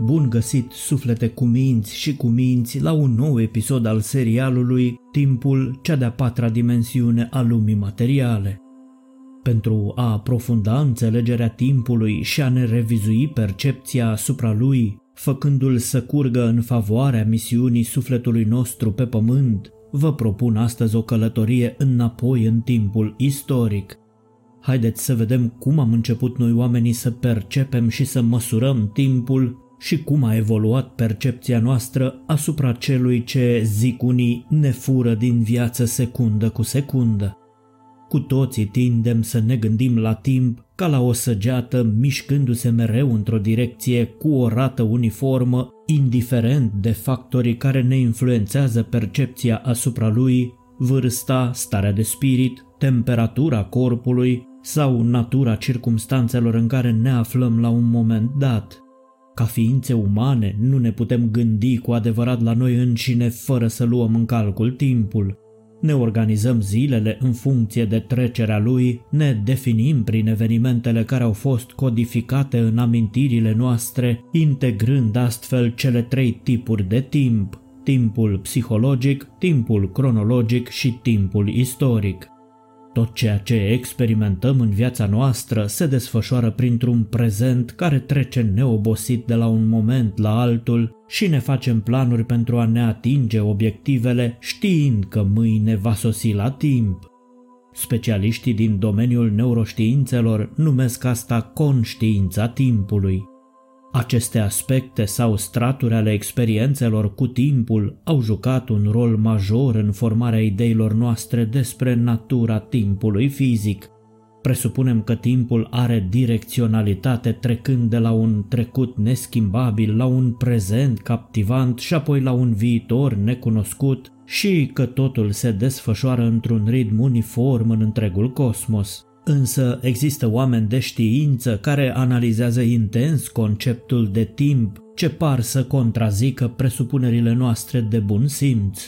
Bun găsit, suflete cu minți și cu minți, la un nou episod al serialului Timpul, cea de-a patra dimensiune a lumii materiale. Pentru a aprofunda înțelegerea timpului și a ne revizui percepția asupra lui, făcându-l să curgă în favoarea misiunii sufletului nostru pe pământ, vă propun astăzi o călătorie înapoi în timpul istoric. Haideți să vedem cum am început noi oamenii să percepem și să măsurăm timpul și cum a evoluat percepția noastră asupra celui ce, zic unii, ne fură din viață secundă cu secundă. Cu toții tindem să ne gândim la timp ca la o săgeată mișcându-se mereu într-o direcție cu o rată uniformă, indiferent de factorii care ne influențează percepția asupra lui, vârsta, starea de spirit, temperatura corpului sau natura circumstanțelor în care ne aflăm la un moment dat. Ca ființe umane, nu ne putem gândi cu adevărat la noi înșine fără să luăm în calcul timpul. Ne organizăm zilele în funcție de trecerea lui, ne definim prin evenimentele care au fost codificate în amintirile noastre, integrând astfel cele trei tipuri de timp, timpul psihologic, timpul cronologic și timpul istoric. Tot ceea ce experimentăm în viața noastră se desfășoară printr-un prezent care trece neobosit de la un moment la altul și ne facem planuri pentru a ne atinge obiectivele știind că mâine va sosi la timp. Specialiștii din domeniul neuroștiințelor numesc asta conștiința timpului. Aceste aspecte sau straturi ale experiențelor cu timpul au jucat un rol major în formarea ideilor noastre despre natura timpului fizic. Presupunem că timpul are direcționalitate trecând de la un trecut neschimbabil la un prezent captivant și apoi la un viitor necunoscut și că totul se desfășoară într-un ritm uniform în întregul cosmos. Însă există oameni de știință care analizează intens conceptul de timp ce par să contrazică presupunerile noastre de bun simț.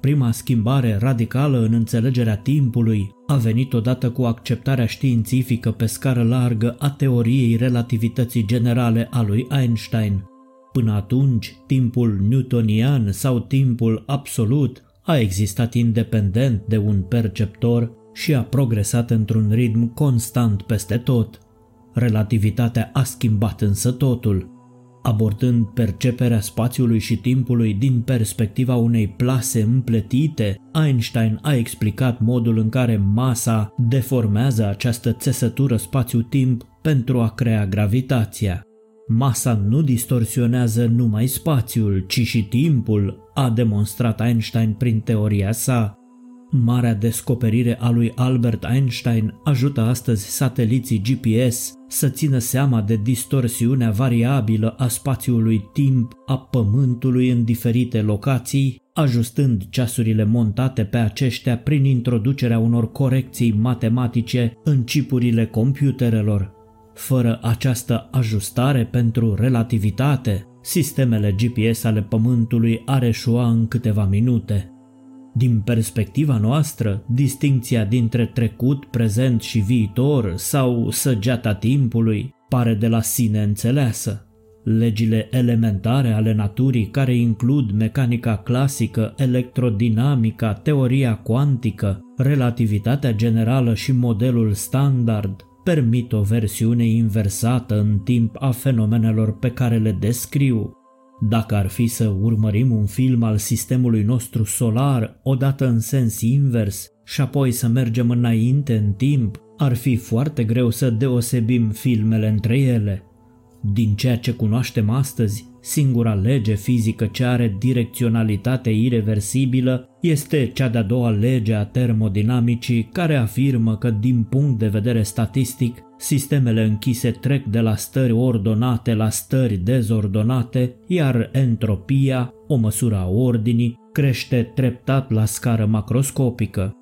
Prima schimbare radicală în înțelegerea timpului a venit odată cu acceptarea științifică pe scară largă a teoriei relativității generale a lui Einstein. Până atunci, timpul newtonian sau timpul absolut a existat independent de un perceptor și a progresat într-un ritm constant peste tot. Relativitatea a schimbat însă totul. Abordând perceperea spațiului și timpului din perspectiva unei plase împletite, Einstein a explicat modul în care masa deformează această țesătură spațiu-timp pentru a crea gravitația. Masa nu distorsionează numai spațiul, ci și timpul, a demonstrat Einstein prin teoria sa. Marea descoperire a lui Albert Einstein ajută astăzi sateliții GPS să țină seama de distorsiunea variabilă a spațiului timp a Pământului în diferite locații, ajustând ceasurile montate pe aceștia prin introducerea unor corecții matematice în chipurile computerelor. Fără această ajustare pentru relativitate, sistemele GPS ale Pământului ar eșua în câteva minute. Din perspectiva noastră, distinția dintre trecut, prezent și viitor sau săgeata timpului pare de la sine înțeleasă. Legile elementare ale naturii care includ mecanica clasică, electrodinamica, teoria cuantică, relativitatea generală și modelul standard permit o versiune inversată în timp a fenomenelor pe care le descriu, dacă ar fi să urmărim un film al sistemului nostru solar odată în sens invers și apoi să mergem înainte în timp, ar fi foarte greu să deosebim filmele între ele. Din ceea ce cunoaștem astăzi, singura lege fizică ce are direcționalitate irreversibilă este cea de-a doua lege a termodinamicii care afirmă că din punct de vedere statistic Sistemele închise trec de la stări ordonate la stări dezordonate, iar entropia, o măsură a ordinii, crește treptat la scară macroscopică.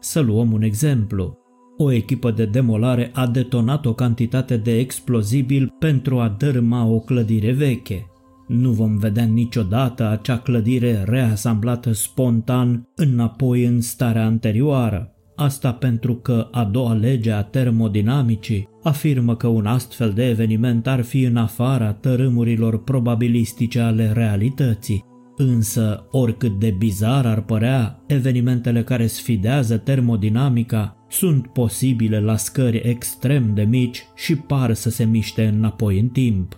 Să luăm un exemplu. O echipă de demolare a detonat o cantitate de explozibil pentru a dărâma o clădire veche. Nu vom vedea niciodată acea clădire reasamblată spontan înapoi în starea anterioară. asta pentru că a doua lege a termodinamicii afirmă că un astfel de eveniment ar fi în afara tărâmurilor probabilistice ale realității. Însă, oricât de bizar ar părea, evenimentele care sfidează termodinamica sunt posibile la scări extrem de mici și par să se miște înapoi în timp.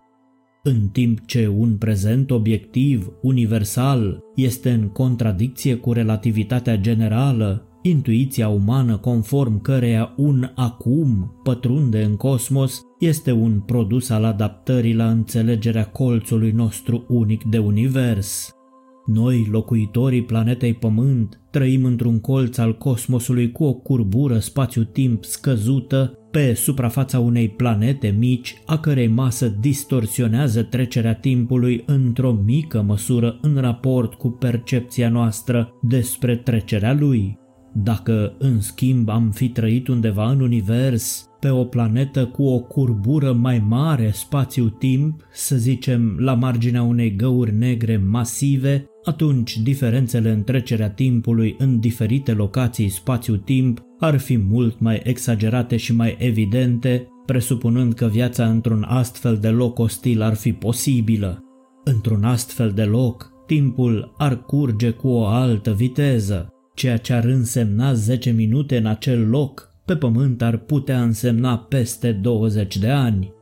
În timp ce un prezent obiectiv, universal, este în contradicție cu relativitatea generală, intuiția umană conform căreia un acum pătrunde în cosmos este un produs al adaptării la înțelegerea colțului nostru unic de univers. Noi, locuitorii planetei Pământ, trăim într-un colț al cosmosului cu o curbură spațiu-timp scăzută pe suprafața unei planete mici, a cărei masă distorsionează trecerea timpului într-o mică măsură în raport cu percepția noastră despre trecerea lui. Dacă, în schimb, am fi trăit undeva în univers, pe o planetă cu o curbură mai mare spațiu-timp, să zicem la marginea unei găuri negre masive, atunci diferențele în trecerea timpului în diferite locații spațiu-timp ar fi mult mai exagerate și mai evidente, presupunând că viața într-un astfel de loc ostil ar fi posibilă. Într-un astfel de loc, timpul ar curge cu o altă viteză, ceea ce ar însemna 10 minute în acel loc, pe pământ ar putea însemna peste 20 de ani.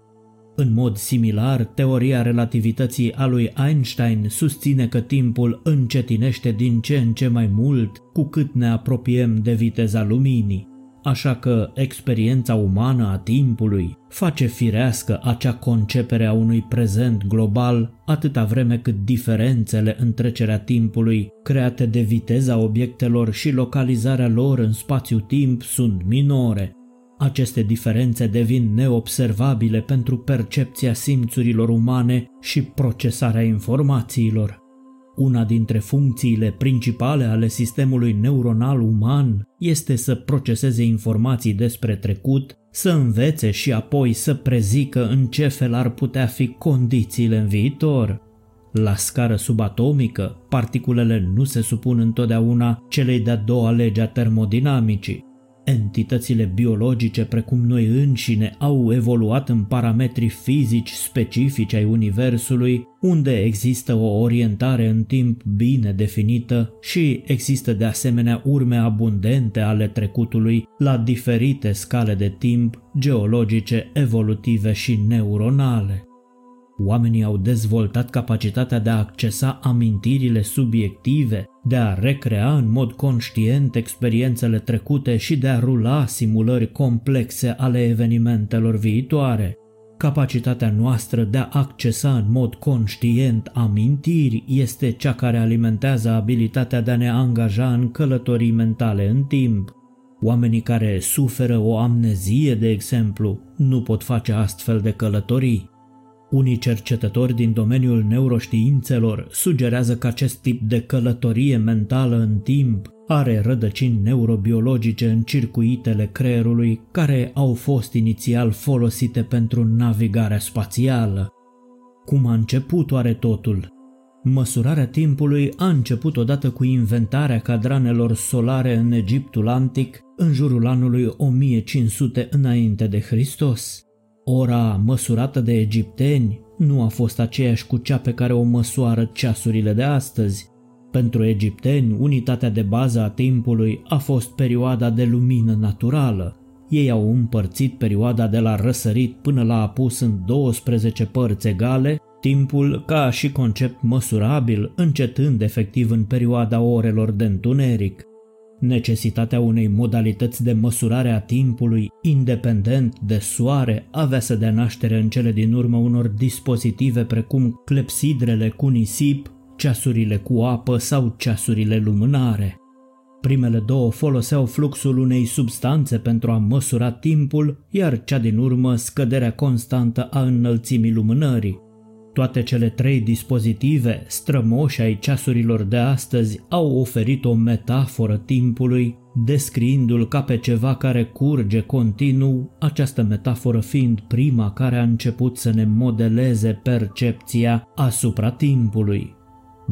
În mod similar, teoria relativității a lui Einstein susține că timpul încetinește din ce în ce mai mult cu cât ne apropiem de viteza luminii așa că experiența umană a timpului face firească acea concepere a unui prezent global atâta vreme cât diferențele în trecerea timpului create de viteza obiectelor și localizarea lor în spațiu-timp sunt minore. Aceste diferențe devin neobservabile pentru percepția simțurilor umane și procesarea informațiilor. Una dintre funcțiile principale ale sistemului neuronal uman este să proceseze informații despre trecut, să învețe și apoi să prezică în ce fel ar putea fi condițiile în viitor. La scară subatomică, particulele nu se supun întotdeauna celei de-a doua lege a termodinamicii, Entitățile biologice precum noi înșine au evoluat în parametri fizici specifici ai Universului, unde există o orientare în timp bine definită și există de asemenea urme abundente ale trecutului la diferite scale de timp geologice, evolutive și neuronale. Oamenii au dezvoltat capacitatea de a accesa amintirile subiective, de a recrea în mod conștient experiențele trecute și de a rula simulări complexe ale evenimentelor viitoare. Capacitatea noastră de a accesa în mod conștient amintiri este cea care alimentează abilitatea de a ne angaja în călătorii mentale în timp. Oamenii care suferă o amnezie, de exemplu, nu pot face astfel de călătorii. Unii cercetători din domeniul neuroștiințelor sugerează că acest tip de călătorie mentală în timp are rădăcini neurobiologice în circuitele creierului care au fost inițial folosite pentru navigarea spațială. Cum a început oare totul? Măsurarea timpului a început odată cu inventarea cadranelor solare în Egiptul antic în jurul anului 1500 înainte de Hristos. Ora măsurată de egipteni nu a fost aceeași cu cea pe care o măsoară ceasurile de astăzi. Pentru egipteni, unitatea de bază a timpului a fost perioada de lumină naturală. Ei au împărțit perioada de la răsărit până la apus în 12 părți egale, timpul ca și concept măsurabil, încetând efectiv în perioada orelor de întuneric. Necesitatea unei modalități de măsurare a timpului independent de soare avea să dea naștere în cele din urmă unor dispozitive precum clepsidrele cu nisip, ceasurile cu apă sau ceasurile lumânare. Primele două foloseau fluxul unei substanțe pentru a măsura timpul, iar cea din urmă scăderea constantă a înălțimii lumânării. Toate cele trei dispozitive, strămoși ai ceasurilor de astăzi, au oferit o metaforă timpului, descriindu-l ca pe ceva care curge continuu, această metaforă fiind prima care a început să ne modeleze percepția asupra timpului.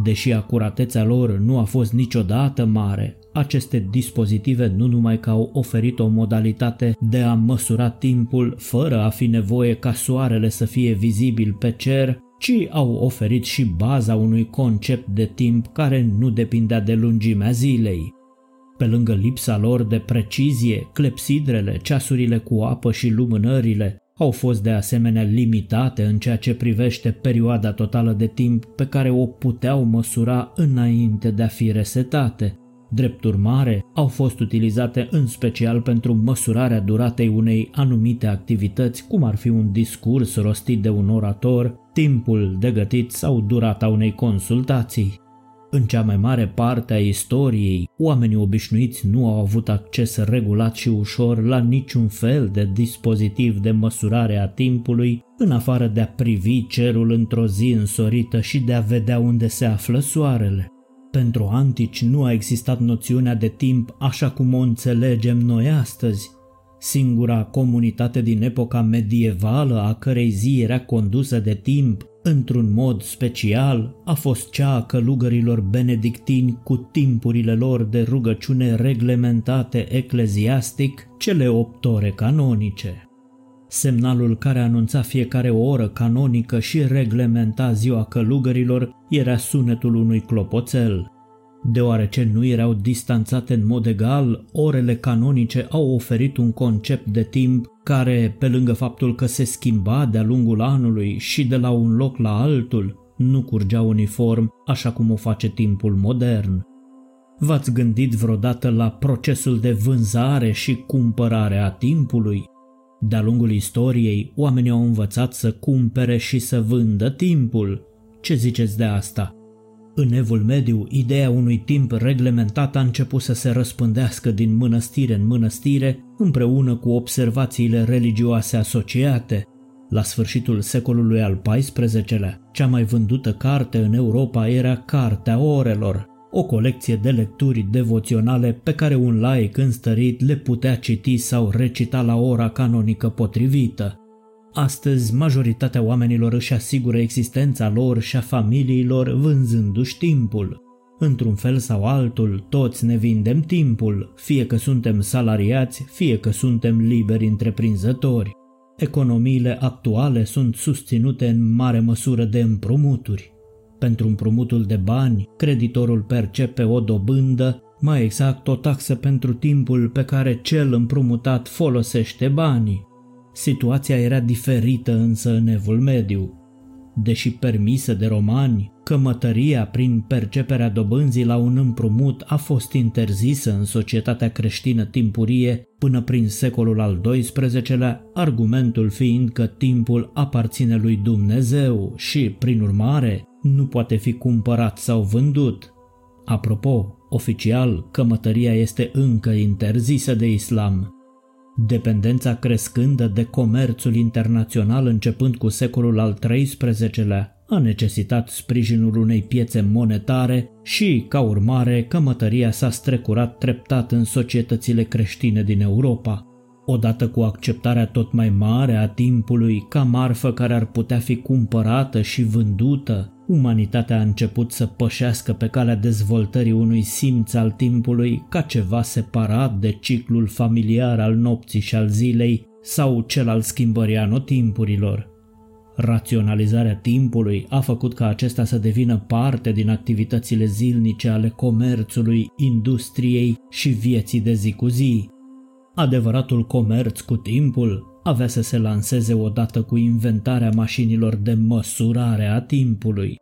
Deși acuratețea lor nu a fost niciodată mare, aceste dispozitive nu numai că au oferit o modalitate de a măsura timpul fără a fi nevoie ca soarele să fie vizibil pe cer, ci au oferit și baza unui concept de timp care nu depindea de lungimea zilei. Pe lângă lipsa lor de precizie, clepsidrele, ceasurile cu apă și lumânările au fost de asemenea limitate în ceea ce privește perioada totală de timp pe care o puteau măsura înainte de a fi resetate. Drept urmare, au fost utilizate în special pentru măsurarea duratei unei anumite activități, cum ar fi un discurs rostit de un orator, timpul de gătit sau durata unei consultații. În cea mai mare parte a istoriei, oamenii obișnuiți nu au avut acces regulat și ușor la niciun fel de dispozitiv de măsurare a timpului, în afară de a privi cerul într-o zi însorită și de a vedea unde se află soarele. Pentru antici nu a existat noțiunea de timp așa cum o înțelegem noi astăzi. Singura comunitate din epoca medievală a cărei zi era condusă de timp într-un mod special, a fost cea a călugărilor benedictini cu timpurile lor de rugăciune reglementate ecleziastic, cele opt ore canonice. Semnalul care anunța fiecare oră canonică și reglementa ziua călugărilor era sunetul unui clopoțel. Deoarece nu erau distanțate în mod egal, orele canonice au oferit un concept de timp care, pe lângă faptul că se schimba de-a lungul anului și de la un loc la altul, nu curgea uniform așa cum o face timpul modern. V-ați gândit vreodată la procesul de vânzare și cumpărare a timpului? De-a lungul istoriei, oamenii au învățat să cumpere și să vândă timpul. Ce ziceți de asta? În evul mediu, ideea unui timp reglementat a început să se răspândească din mănăstire în mănăstire, împreună cu observațiile religioase asociate. La sfârșitul secolului al XIV-lea, cea mai vândută carte în Europa era Cartea Orelor, o colecție de lecturi devoționale pe care un laic înstărit le putea citi sau recita la ora canonică potrivită. Astăzi, majoritatea oamenilor își asigură existența lor și a familiilor vânzându-și timpul. Într-un fel sau altul, toți ne vindem timpul, fie că suntem salariați, fie că suntem liberi întreprinzători. Economiile actuale sunt susținute în mare măsură de împrumuturi. Pentru împrumutul de bani, creditorul percepe o dobândă, mai exact o taxă pentru timpul pe care cel împrumutat folosește banii. Situația era diferită însă în evul mediu. Deși permisă de romani, cămătăria prin perceperea dobânzii la un împrumut a fost interzisă în societatea creștină timpurie până prin secolul al XII-lea, argumentul fiind că timpul aparține lui Dumnezeu și, prin urmare, nu poate fi cumpărat sau vândut. Apropo, oficial, cămătăria este încă interzisă de islam, Dependența crescândă de comerțul internațional începând cu secolul al XIII-lea a necesitat sprijinul unei piețe monetare și, ca urmare, cămătăria s-a strecurat treptat în societățile creștine din Europa. Odată cu acceptarea tot mai mare a timpului ca marfă care ar putea fi cumpărată și vândută, umanitatea a început să pășească pe calea dezvoltării unui simț al timpului ca ceva separat de ciclul familiar al nopții și al zilei sau cel al schimbării anotimpurilor. Raționalizarea timpului a făcut ca acesta să devină parte din activitățile zilnice ale comerțului, industriei și vieții de zi cu zi. Adevăratul comerț cu timpul avea să se lanseze odată cu inventarea mașinilor de măsurare a timpului.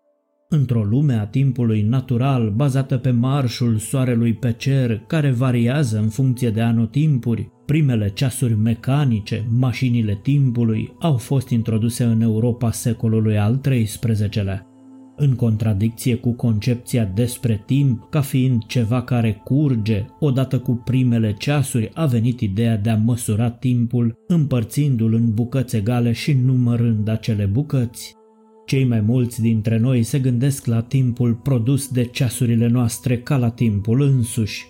Într-o lume a timpului natural bazată pe marșul soarelui pe cer, care variază în funcție de anotimpuri, primele ceasuri mecanice, mașinile timpului, au fost introduse în Europa secolului al XIII-lea în contradicție cu concepția despre timp ca fiind ceva care curge, odată cu primele ceasuri a venit ideea de a măsura timpul împărțindu-l în bucăți egale și numărând acele bucăți. Cei mai mulți dintre noi se gândesc la timpul produs de ceasurile noastre ca la timpul însuși,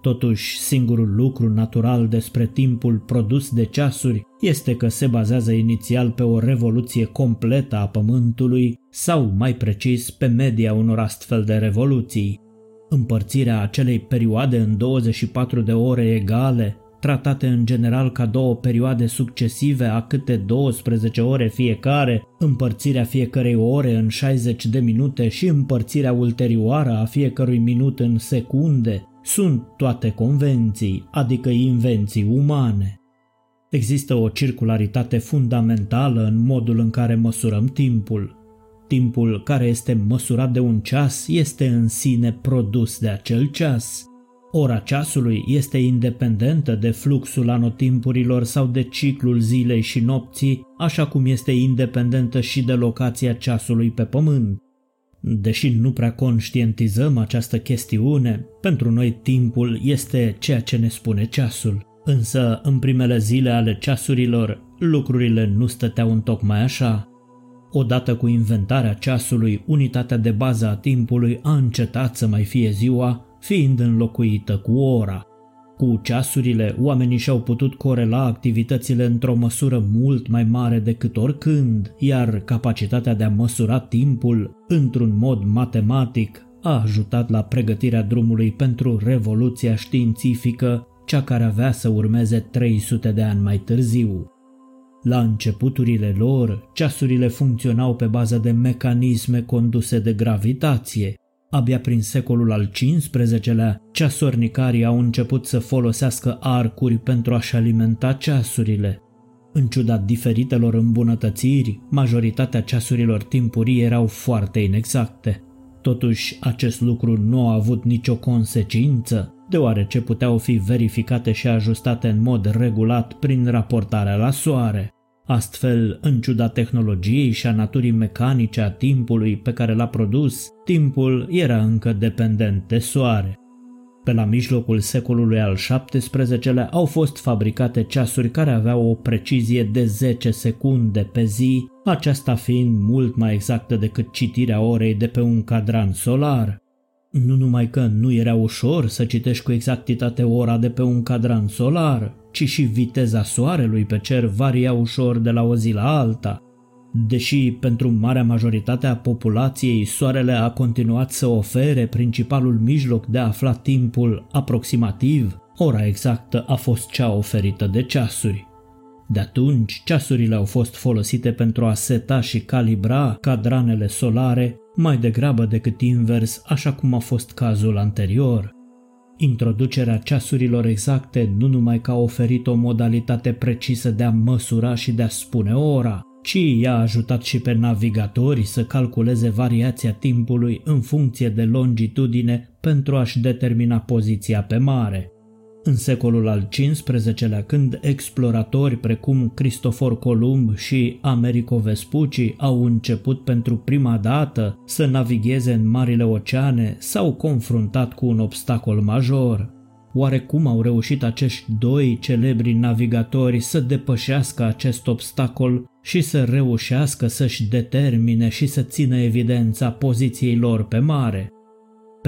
Totuși, singurul lucru natural despre timpul produs de ceasuri este că se bazează inițial pe o revoluție completă a Pământului sau, mai precis, pe media unor astfel de revoluții. Împărțirea acelei perioade în 24 de ore egale, tratate în general ca două perioade succesive a câte 12 ore fiecare, împărțirea fiecărei ore în 60 de minute și împărțirea ulterioară a fiecărui minut în secunde, sunt toate convenții, adică invenții umane. Există o circularitate fundamentală în modul în care măsurăm timpul. Timpul care este măsurat de un ceas este în sine produs de acel ceas. Ora ceasului este independentă de fluxul anotimpurilor sau de ciclul zilei și nopții, așa cum este independentă și de locația ceasului pe pământ. Deși nu prea conștientizăm această chestiune, pentru noi timpul este ceea ce ne spune ceasul. Însă, în primele zile ale ceasurilor, lucrurile nu stăteau în tocmai așa. Odată cu inventarea ceasului, unitatea de bază a timpului a încetat să mai fie ziua, fiind înlocuită cu ora. Cu ceasurile, oamenii și-au putut corela activitățile într-o măsură mult mai mare decât oricând, iar capacitatea de a măsura timpul într-un mod matematic a ajutat la pregătirea drumului pentru revoluția științifică, cea care avea să urmeze 300 de ani mai târziu. La începuturile lor, ceasurile funcționau pe bază de mecanisme conduse de gravitație, Abia prin secolul al XV-lea, ceasornicarii au început să folosească arcuri pentru a-și alimenta ceasurile. În ciuda diferitelor îmbunătățiri, majoritatea ceasurilor timpurii erau foarte inexacte. Totuși, acest lucru nu a avut nicio consecință, deoarece puteau fi verificate și ajustate în mod regulat prin raportarea la soare. Astfel, în ciuda tehnologiei și a naturii mecanice a timpului pe care l-a produs, timpul era încă dependent de soare. Pe la mijlocul secolului al XVII-lea au fost fabricate ceasuri care aveau o precizie de 10 secunde pe zi, aceasta fiind mult mai exactă decât citirea orei de pe un cadran solar. Nu numai că nu era ușor să citești cu exactitate ora de pe un cadran solar, ci și viteza soarelui pe cer varia ușor de la o zi la alta. Deși pentru marea majoritate a populației soarele a continuat să ofere principalul mijloc de a afla timpul aproximativ, ora exactă a fost cea oferită de ceasuri. De atunci, ceasurile au fost folosite pentru a seta și calibra cadranele solare mai degrabă decât invers, așa cum a fost cazul anterior. Introducerea ceasurilor exacte nu numai că a oferit o modalitate precisă de a măsura și de a spune ora, ci i-a ajutat și pe navigatori să calculeze variația timpului în funcție de longitudine pentru a-și determina poziția pe mare. În secolul al XV-lea, când exploratori precum Cristofor Columb și Americo Vespucci au început pentru prima dată să navigheze în marile oceane, s-au confruntat cu un obstacol major. Oare cum au reușit acești doi celebri navigatori să depășească acest obstacol și să reușească să-și determine și să țină evidența poziției lor pe mare?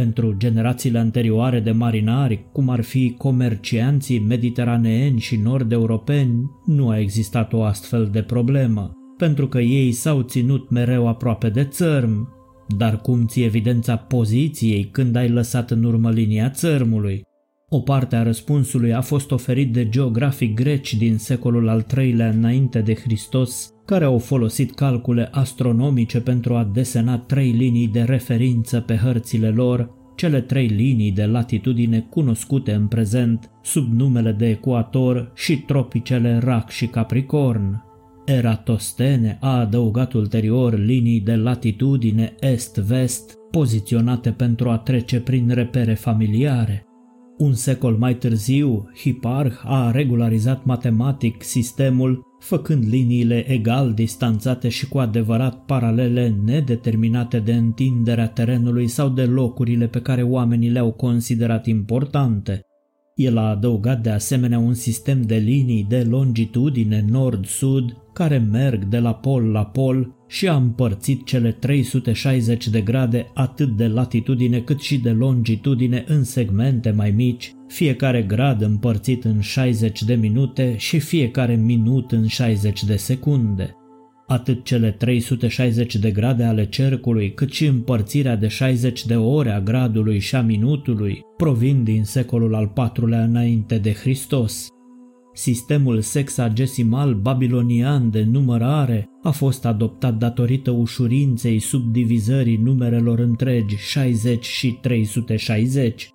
Pentru generațiile anterioare de marinari, cum ar fi comercianții mediteraneeni și nord-europeni, nu a existat o astfel de problemă, pentru că ei s-au ținut mereu aproape de țărm. Dar cum ți evidența poziției când ai lăsat în urmă linia țărmului? O parte a răspunsului a fost oferit de geografii greci din secolul al III-lea înainte de Hristos, care au folosit calcule astronomice pentru a desena trei linii de referință pe hărțile lor, cele trei linii de latitudine cunoscute în prezent sub numele de ecuator și tropicele Rac și Capricorn. Eratostene a adăugat ulterior linii de latitudine est-vest poziționate pentru a trece prin repere familiare. Un secol mai târziu, Hiparh a regularizat matematic sistemul, făcând liniile egal distanțate și cu adevărat paralele nedeterminate de întinderea terenului sau de locurile pe care oamenii le-au considerat importante. El a adăugat de asemenea un sistem de linii de longitudine nord-sud care merg de la pol la pol și a împărțit cele 360 de grade atât de latitudine cât și de longitudine în segmente mai mici, fiecare grad împărțit în 60 de minute și fiecare minut în 60 de secunde. Atât cele 360 de grade ale cercului, cât și împărțirea de 60 de ore a gradului și a minutului provin din secolul al IV-lea înainte de Hristos. Sistemul sexagesimal babilonian de numărare a fost adoptat datorită ușurinței subdivizării numerelor întregi 60 și 360.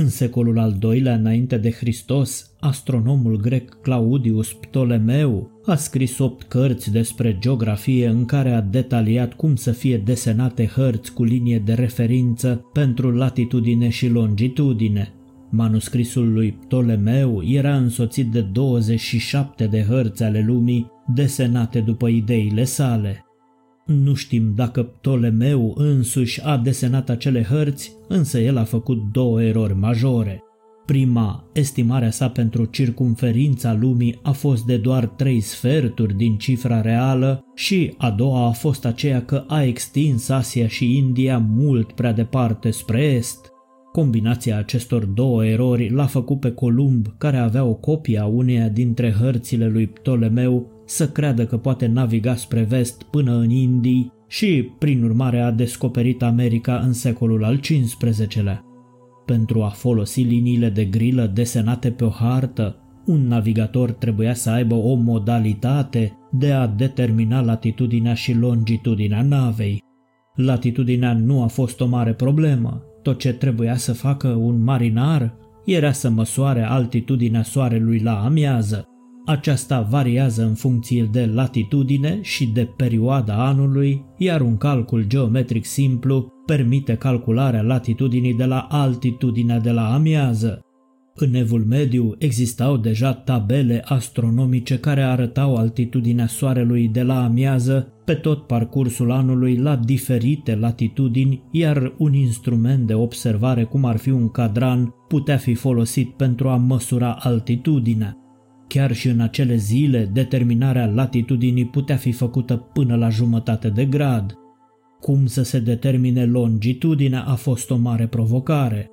În secolul al doilea înainte de Hristos, astronomul grec Claudius Ptolemeu a scris opt cărți despre geografie în care a detaliat cum să fie desenate hărți cu linie de referință pentru latitudine și longitudine. Manuscrisul lui Ptolemeu era însoțit de 27 de hărți ale lumii desenate după ideile sale. Nu știm dacă Ptolemeu însuși a desenat acele hărți, însă el a făcut două erori majore. Prima, estimarea sa pentru circumferința lumii a fost de doar trei sferturi din cifra reală și a doua a fost aceea că a extins Asia și India mult prea departe spre est. Combinația acestor două erori l-a făcut pe Columb, care avea o copie a uneia dintre hărțile lui Ptolemeu, să creadă că poate naviga spre vest până în Indii și, prin urmare, a descoperit America în secolul al XV-lea. Pentru a folosi liniile de grilă desenate pe o hartă, un navigator trebuia să aibă o modalitate de a determina latitudinea și longitudinea navei. Latitudinea nu a fost o mare problemă. Tot ce trebuia să facă un marinar era să măsoare altitudinea soarelui la amiază. Aceasta variază în funcție de latitudine și de perioada anului, iar un calcul geometric simplu permite calcularea latitudinii de la altitudinea de la amiază. În evul mediu existau deja tabele astronomice care arătau altitudinea soarelui de la amiază pe tot parcursul anului la diferite latitudini, iar un instrument de observare cum ar fi un cadran putea fi folosit pentru a măsura altitudinea. Chiar și în acele zile, determinarea latitudinii putea fi făcută până la jumătate de grad. Cum să se determine longitudinea a fost o mare provocare.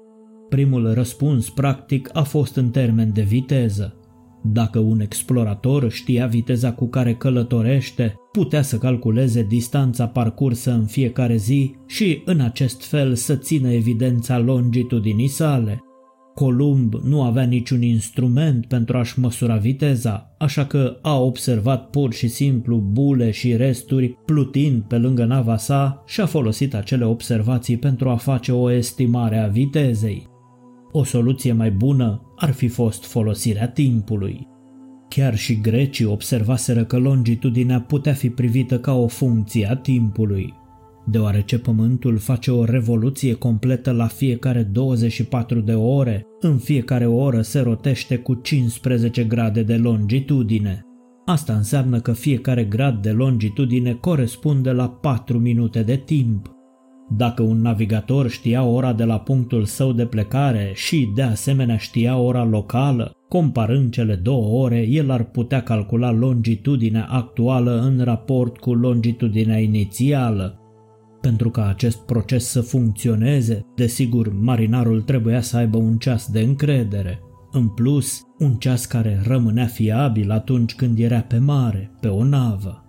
Primul răspuns practic a fost în termen de viteză. Dacă un explorator știa viteza cu care călătorește, putea să calculeze distanța parcursă în fiecare zi și în acest fel să țină evidența longitudinii sale. Columb nu avea niciun instrument pentru a-și măsura viteza, așa că a observat pur și simplu bule și resturi plutind pe lângă nava sa și a folosit acele observații pentru a face o estimare a vitezei. O soluție mai bună ar fi fost folosirea timpului. Chiar și grecii observaseră că longitudinea putea fi privită ca o funcție a timpului, deoarece Pământul face o revoluție completă la fiecare 24 de ore, în fiecare oră se rotește cu 15 grade de longitudine. Asta înseamnă că fiecare grad de longitudine corespunde la 4 minute de timp. Dacă un navigator știa ora de la punctul său de plecare și de asemenea știa ora locală, comparând cele două ore, el ar putea calcula longitudinea actuală în raport cu longitudinea inițială. Pentru ca acest proces să funcționeze, desigur, marinarul trebuia să aibă un ceas de încredere. În plus, un ceas care rămânea fiabil atunci când era pe mare, pe o navă.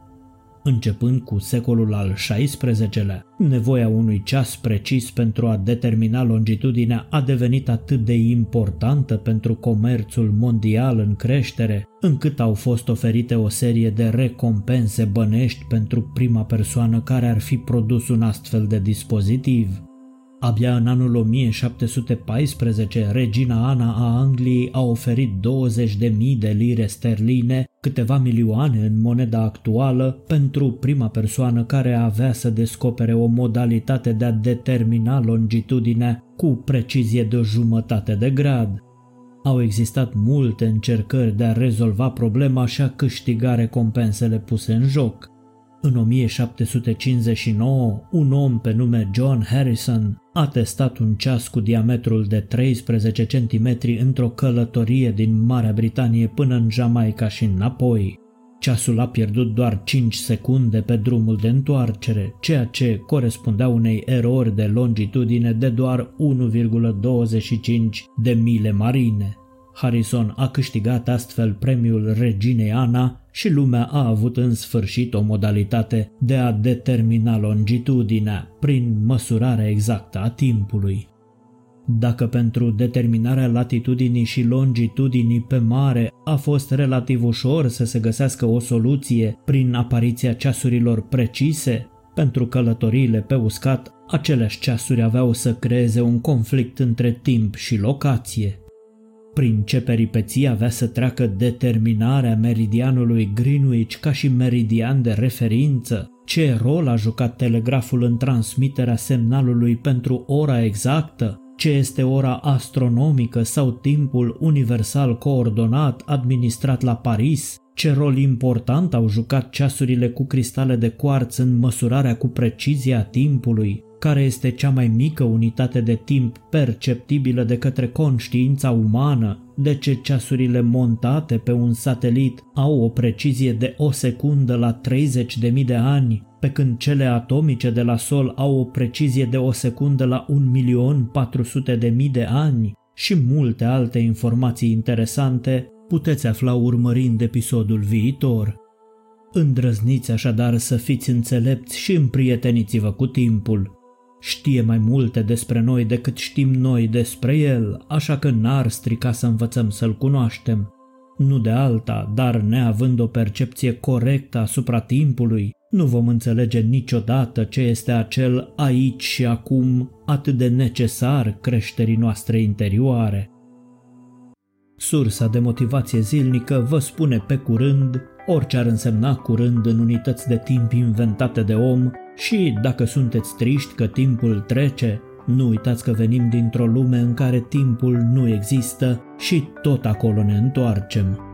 Începând cu secolul al XVI-lea, nevoia unui ceas precis pentru a determina longitudinea a devenit atât de importantă pentru comerțul mondial în creștere, încât au fost oferite o serie de recompense bănești pentru prima persoană care ar fi produs un astfel de dispozitiv. Abia în anul 1714, regina Ana a Angliei a oferit 20.000 de lire sterline, câteva milioane în moneda actuală, pentru prima persoană care avea să descopere o modalitate de a determina longitudinea cu precizie de o jumătate de grad. Au existat multe încercări de a rezolva problema și a câștiga recompensele puse în joc. În 1759, un om pe nume John Harrison a testat un ceas cu diametrul de 13 cm într-o călătorie din Marea Britanie până în Jamaica și înapoi. Ceasul a pierdut doar 5 secunde pe drumul de întoarcere, ceea ce corespundea unei erori de longitudine de doar 1,25 de mile marine. Harrison a câștigat astfel premiul Reginei Ana și lumea a avut în sfârșit o modalitate de a determina longitudinea prin măsurarea exactă a timpului. Dacă pentru determinarea latitudinii și longitudinii pe mare a fost relativ ușor să se găsească o soluție prin apariția ceasurilor precise, pentru călătoriile pe uscat, aceleași ceasuri aveau să creeze un conflict între timp și locație. Prin ce peripeții avea să treacă determinarea meridianului Greenwich ca și meridian de referință, ce rol a jucat telegraful în transmiterea semnalului pentru ora exactă, ce este ora astronomică sau timpul universal coordonat administrat la Paris, ce rol important au jucat ceasurile cu cristale de cuarț în măsurarea cu precizie a timpului, care este cea mai mică unitate de timp perceptibilă de către conștiința umană, de ce ceasurile montate pe un satelit au o precizie de o secundă la 30.000 de ani, pe când cele atomice de la Sol au o precizie de o secundă la 1.400.000 de ani și multe alte informații interesante puteți afla urmărind episodul viitor. Îndrăzniți așadar să fiți înțelepți și împrieteniți-vă cu timpul. Știe mai multe despre noi decât știm noi despre el, așa că n-ar strica să învățăm să-l cunoaștem. Nu de alta, dar neavând o percepție corectă asupra timpului, nu vom înțelege niciodată ce este acel aici și acum atât de necesar creșterii noastre interioare. Sursa de motivație zilnică vă spune pe curând, orice ar însemna curând în unități de timp inventate de om și dacă sunteți triști că timpul trece, nu uitați că venim dintr-o lume în care timpul nu există și tot acolo ne întoarcem.